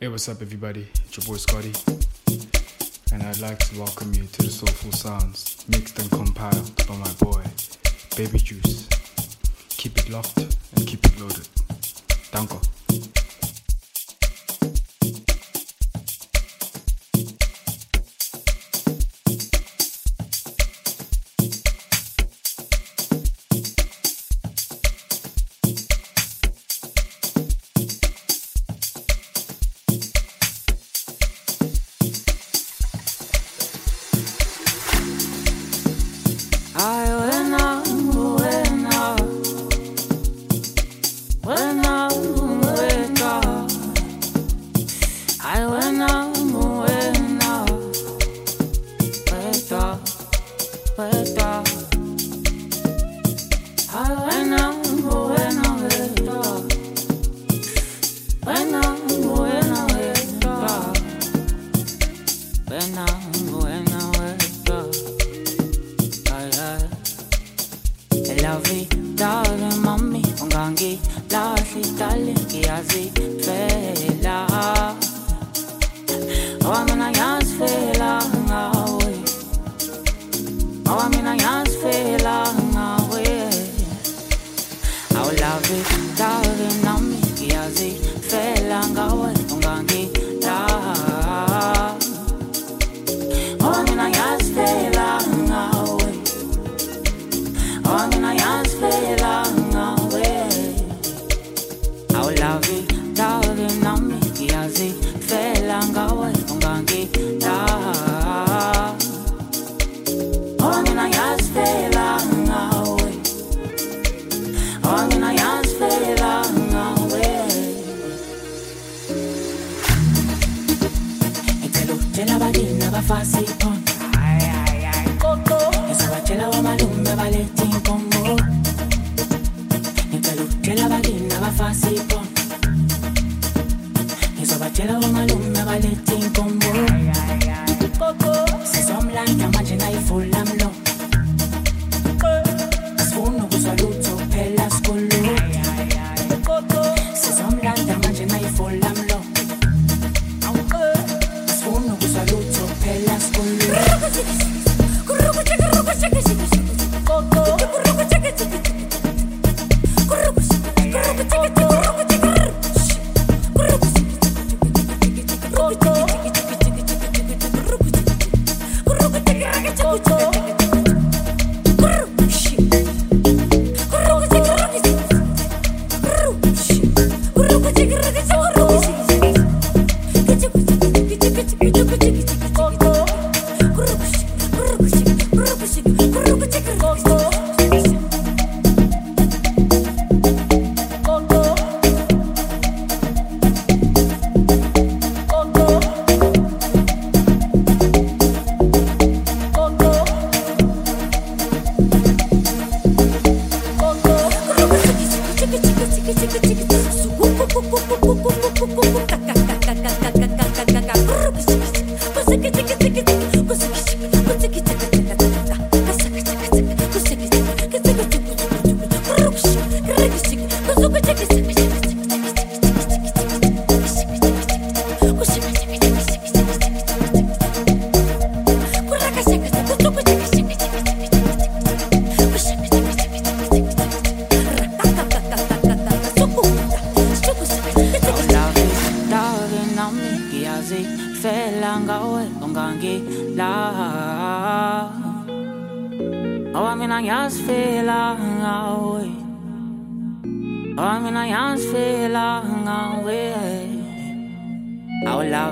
Hey, what's up, everybody? It's your boy Scotty, and I'd like to welcome you to the Soulful Sounds, mixed and compiled by my boy, Baby Juice. Keep it locked and keep it loaded. Danko.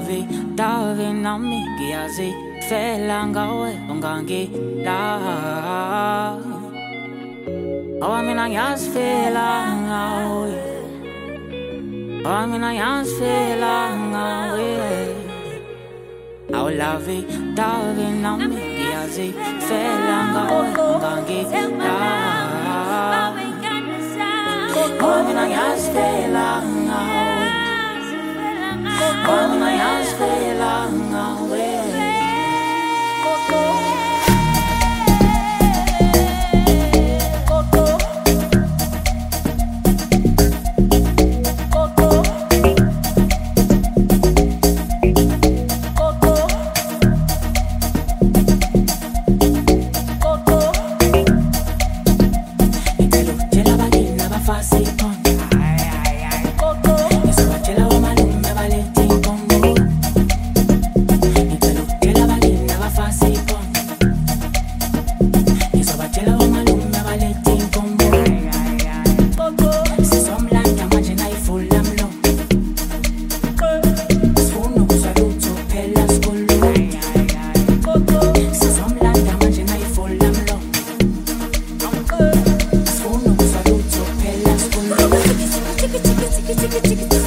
Awulavi lavi nami ngiyazifela ngawe ungangila Owa mina ngiyazifela ngawe Oh, mina ngiyazifela ngawe awulavi davi nami ngiyazifela ngawe ungangila Oh, mina ngiyazifela ngawe Oh, mina ngiyazifela ngawe tick tick tick tick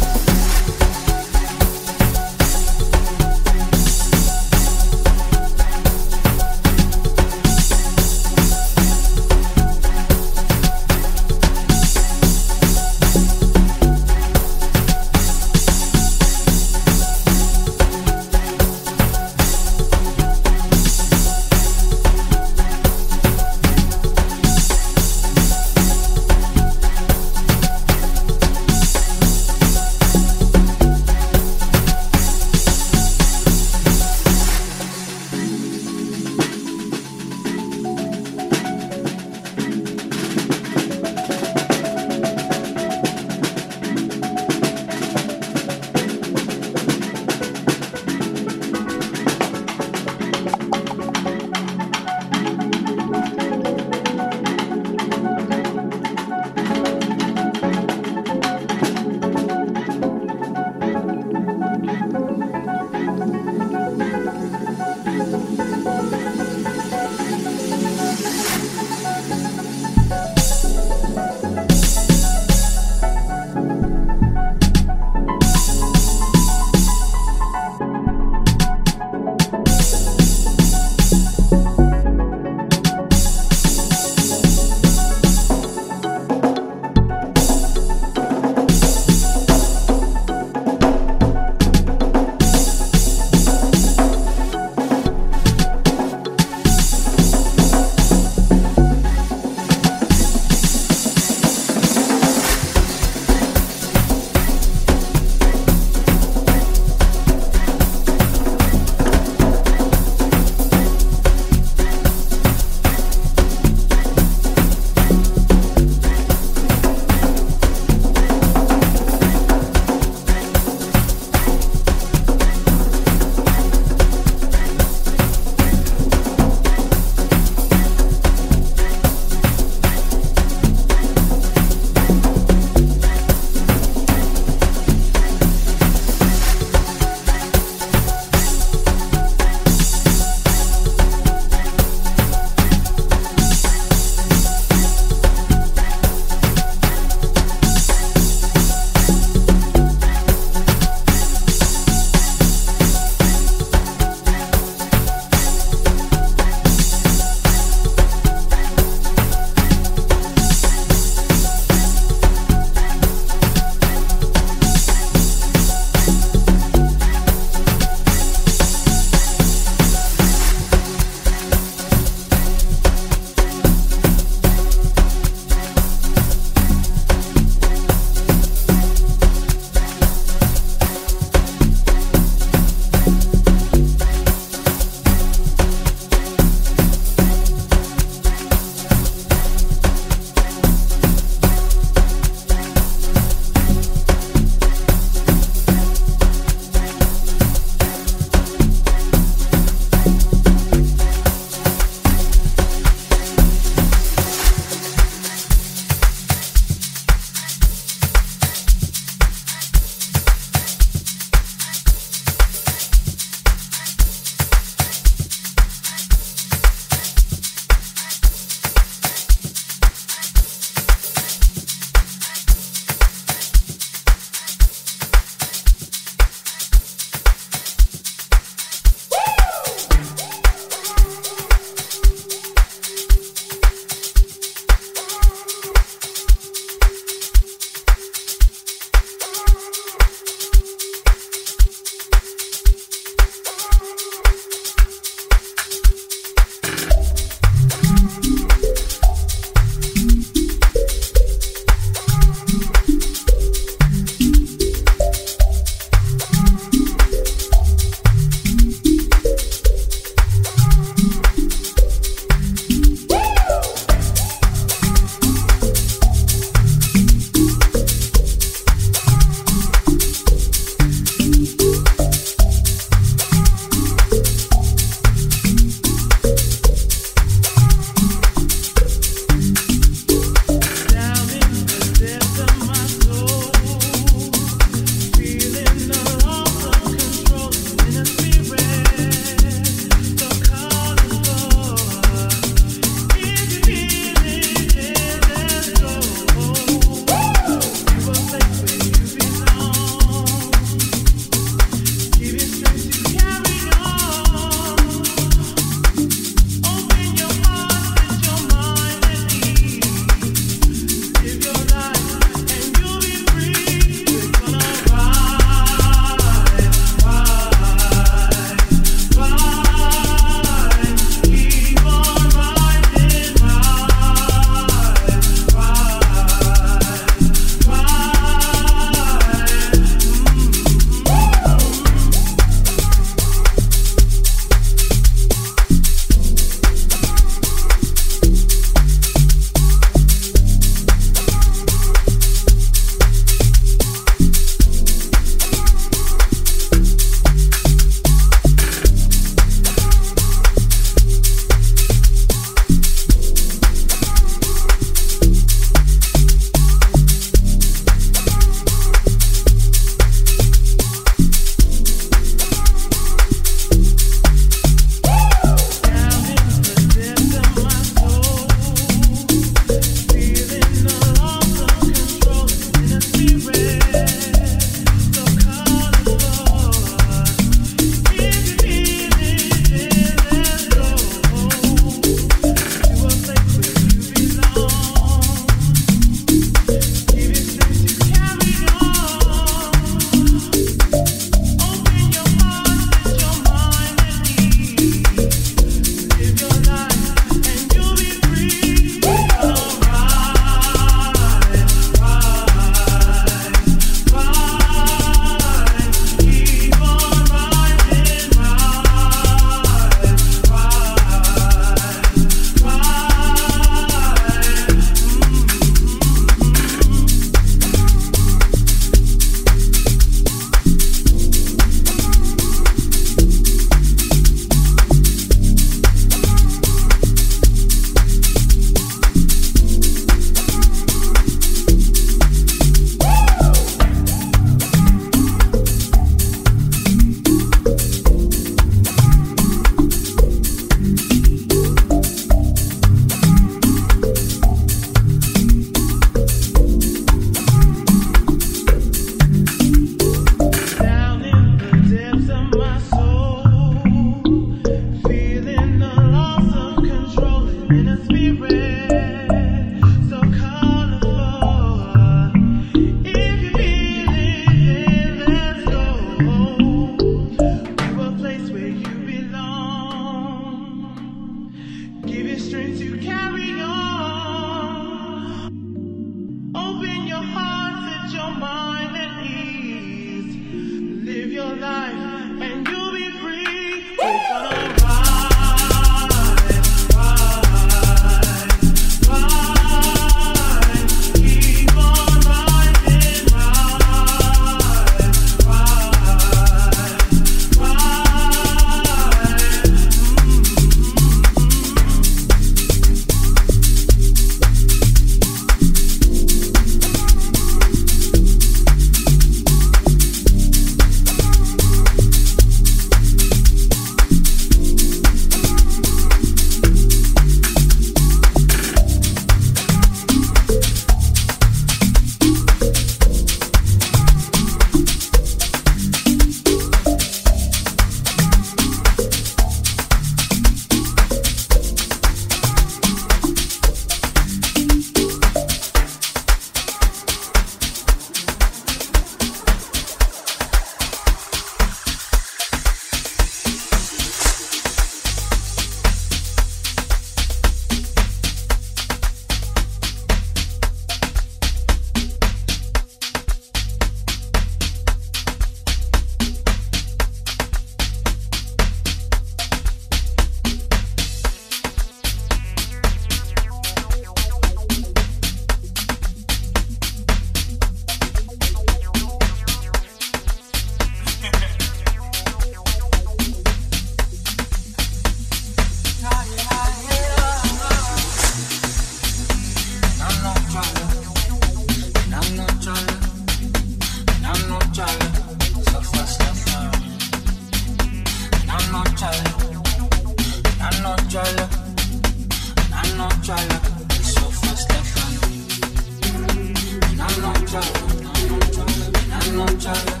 trying.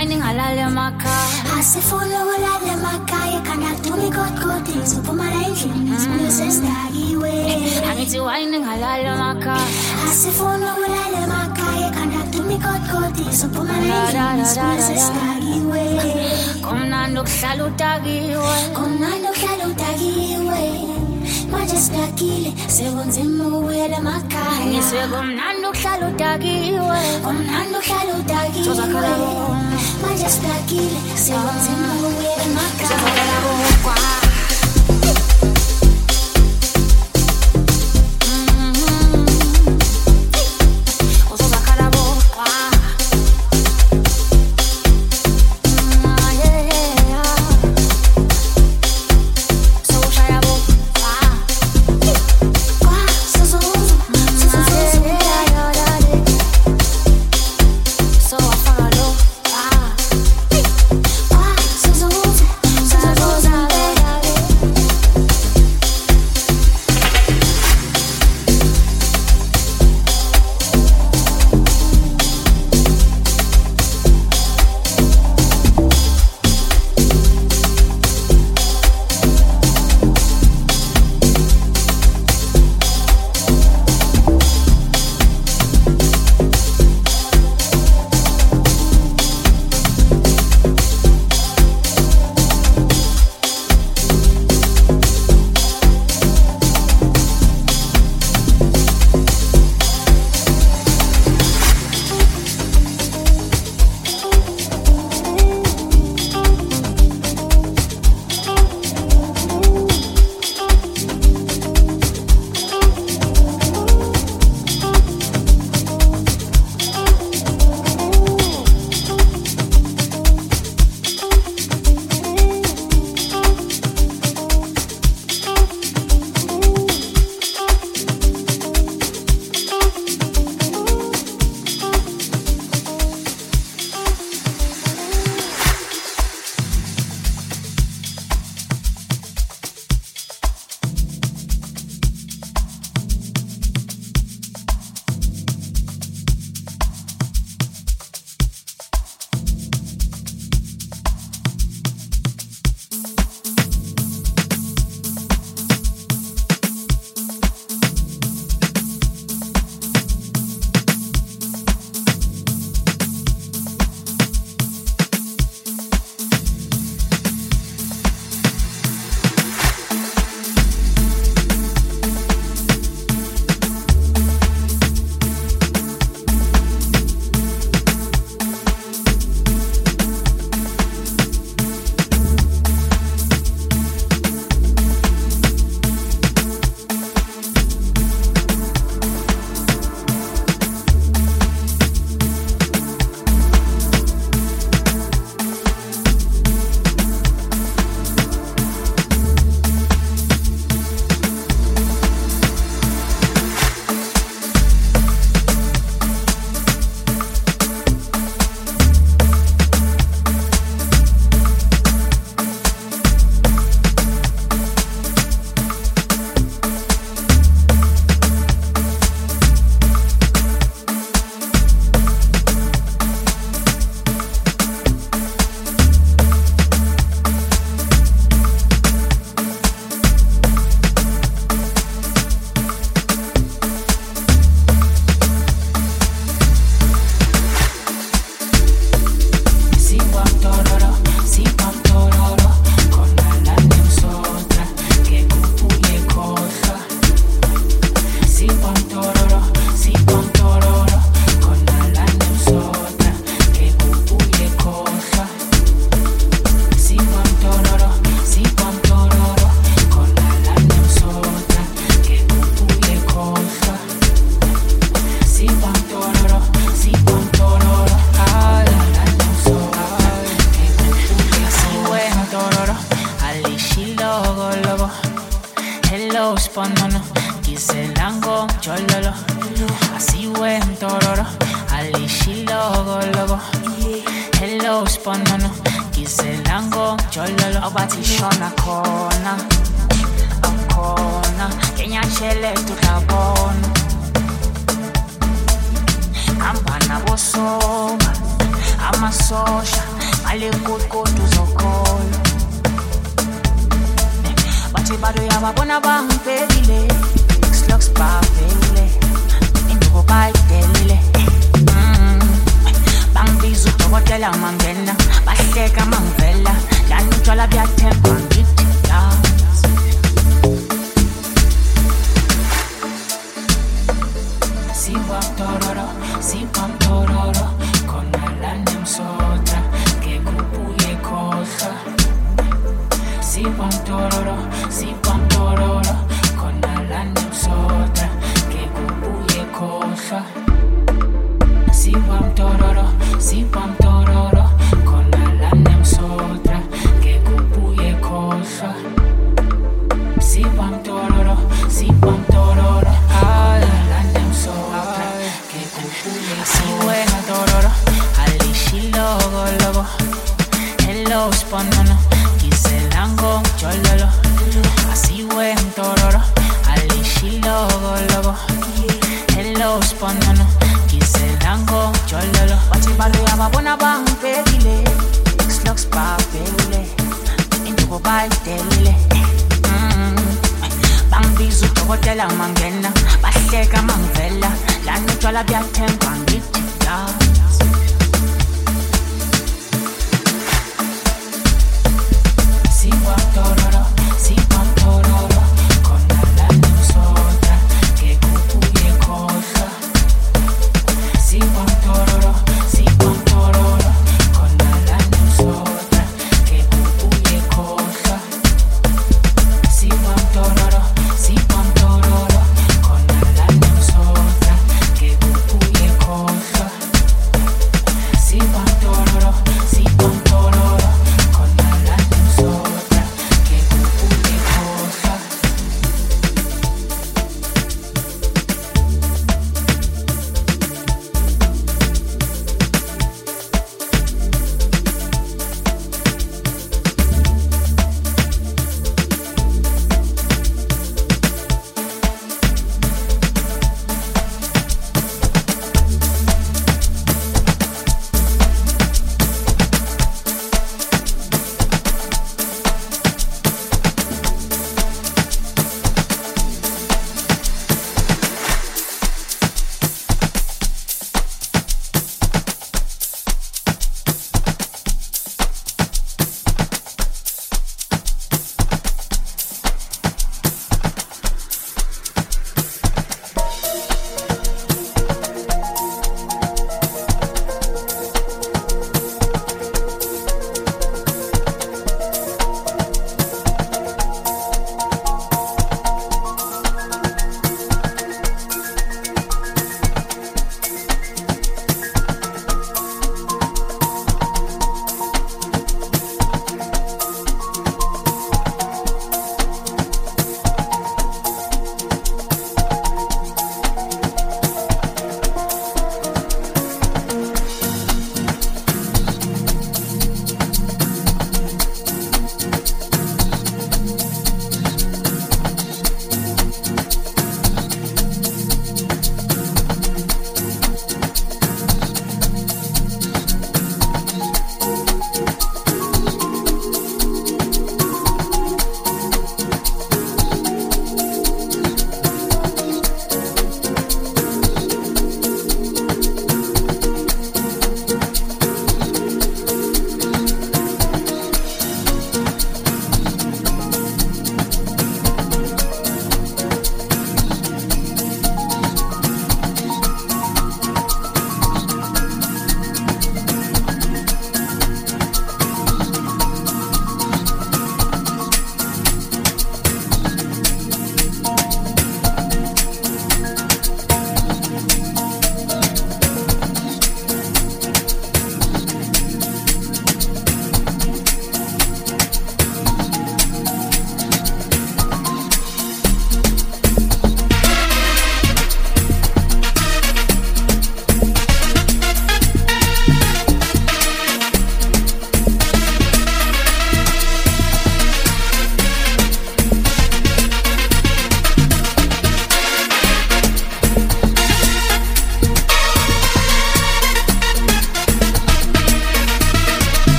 Ngithi wine ngalala emakhaya asifuna ukulala emakhaya khanda kudume igodgodi sophumala endlini sibuye sesidakiwe Angithi wine ngalala emakhaya asifuna ukulala emakhaya khanda kudume igodgodi sophumala endlini sibuye sesidakiwe Kumnandi ukuhlala udakiwe kumnandi uhlala udakiwe manje sidakile sekunzima ukubuyela emakhaya Ngithi kumnandi ukuhlala udakiwe kumnandi uhlala udakiwe My just black heel, so on and.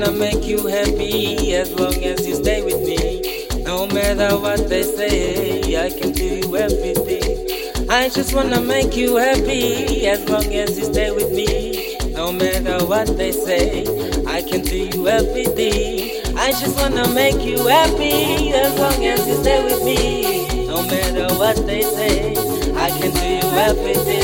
Wanna make you happy as long as you stay with me. No matter what they say, I can do everything. I just wanna make you happy as long as you stay with me. No matter what they say, I can do everything. I just wanna make you happy as long as you stay with me. No matter what they say, I can do everything.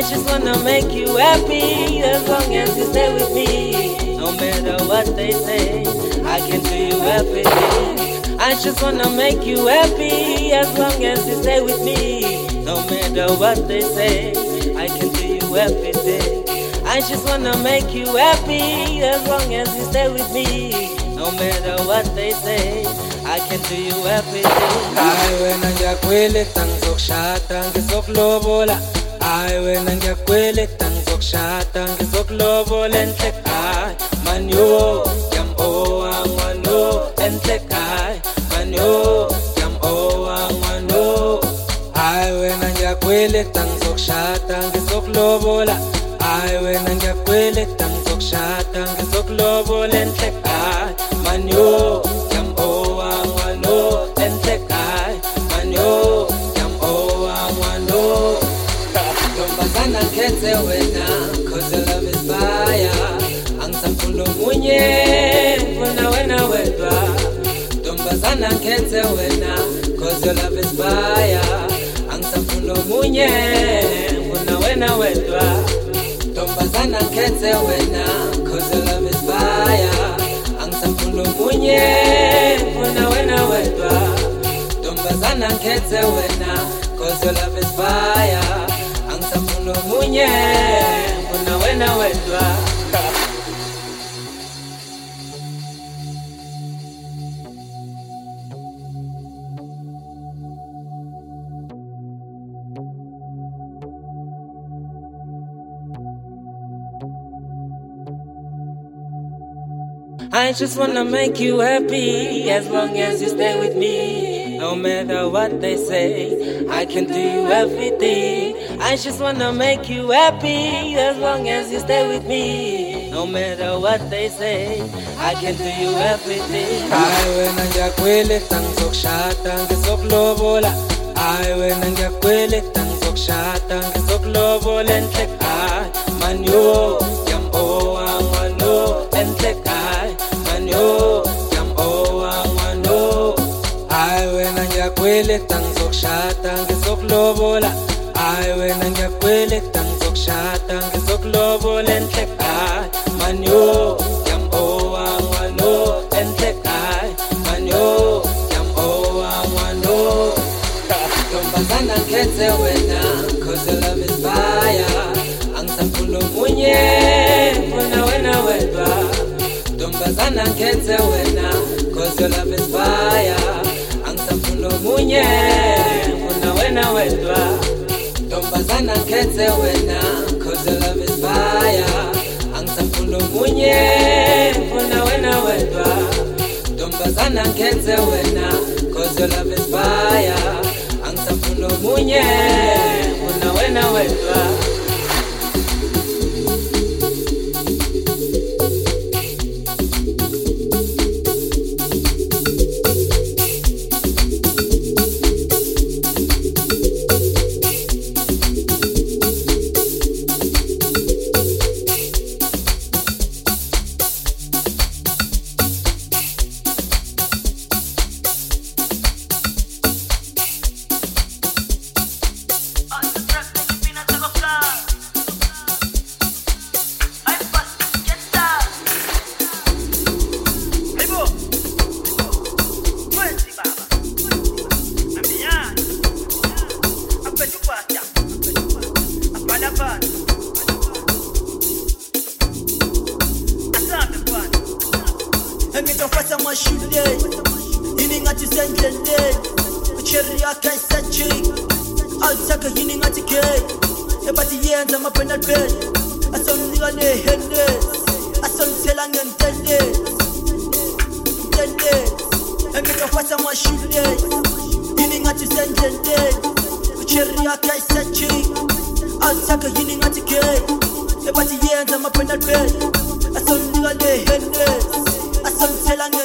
I just wanna make you happy as long as you stay with me. No matter what they say, I can do you everything. I just wanna make you happy as long as you stay with me. No matter what they say, I can do you everything. I just wanna make you happy as long as you stay with me. No matter what they say, I can do you everything. Hayi wena ngiyakweleta ngizokushada ngizokulobola. Hayi wena ngiyakweleta ngizokushada ngizokulobola enhle hayi manyo yam owa ngwano entle kai manyo yam owa ngwano. Hayi wena ngiyakweleta ngizokushada ngizokulobola. Hayi wena ngiyakweleta ngizokushada ngizokulobola enhle ntombazana wena cause your love is fire. Angisamfundo munye funa wena wedwa ntombazana nkhethe wena cause your love is fire. Angisamfundo munye funa wena wedwa ntombazana nkhethe wena cause your love is fire. Angisamfundo munye funa wena wedwa I just wanna make you happy as long as you stay with me. No matter what they say, I can do everything. I just wanna make you happy as long as you stay with me. No matter what they say, I can do you everything. hayi wena ngiyakweleta ngizokushada ngizokulobola hayi wena ngiyakweleta ngizokushada ngizokulobola enhle hayi manyo oh, yambowa ngwano oh, enhle hayi manyo yambowa ngwano hayi wena ngiyakweleta ngizokushada ngizokulobola. Hayi wena ngiyakweleta ngizokushada ngizokulobola enhle. Hayi manyo oh. Ngikhethe wena cause your love is fire angisafuna omunye funa wena wedwa. Ntombazana ngikhethe wena cause your love is fire angisafuna omunye funa wena wedwa. Ntombazana ngikhethe wena cause your love is fire angisafuna omunye funa wena wedwa engitofasa mashule yini ngathi sendleleni ucheri yakhe ayisachi awuthakhe yini ngathi ke ebathi yenza ama-penal bed. Asomnika nehenes asangithela ngentelezi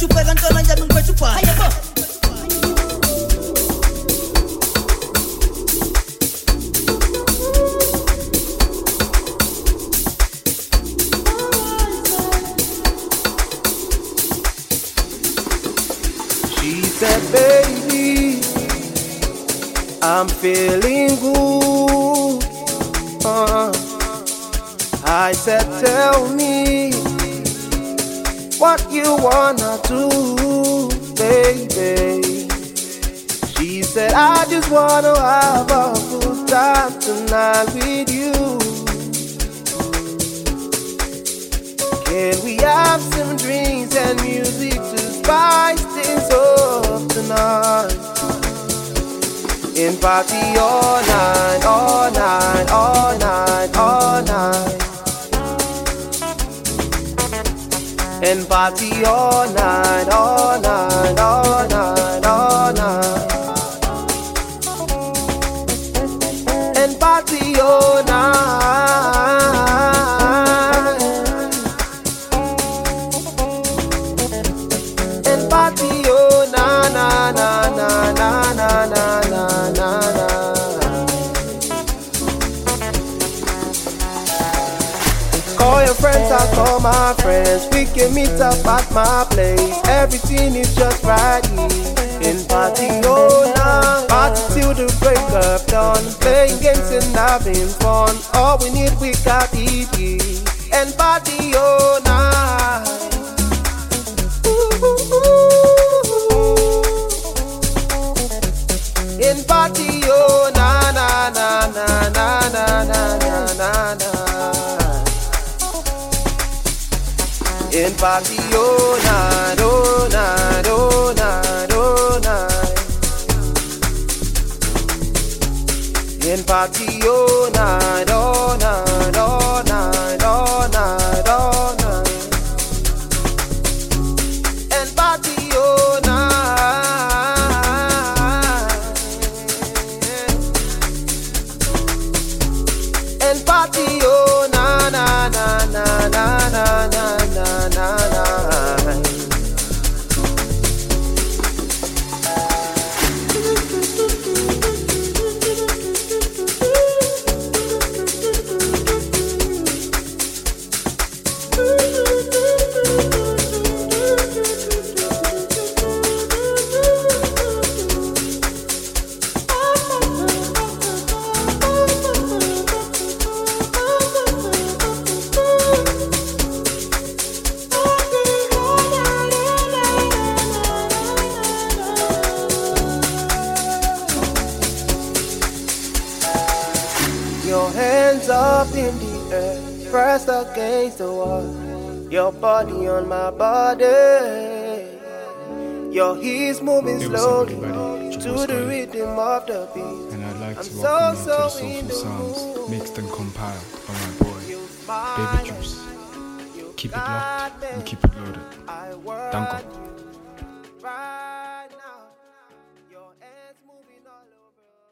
you puedan said, baby, I'm feeling good. Uh-huh. I said, tell me what you wanna wanna have a good time tonight with you. Can we have some drinks and music to spice things up tonight? And party all night, all night, all night, all night. And party all night, all night, all night. Meet up at my place. Everything is just right here. In party all night, party till the break of dawn. Playing games and having fun. All we need, we got it here. And party all party all night, all night, all night, all night. In party all night, all night. slowly to the rhythm of the beat. And I'd like to welcome you to Soulful Sounds, mixed and compiled by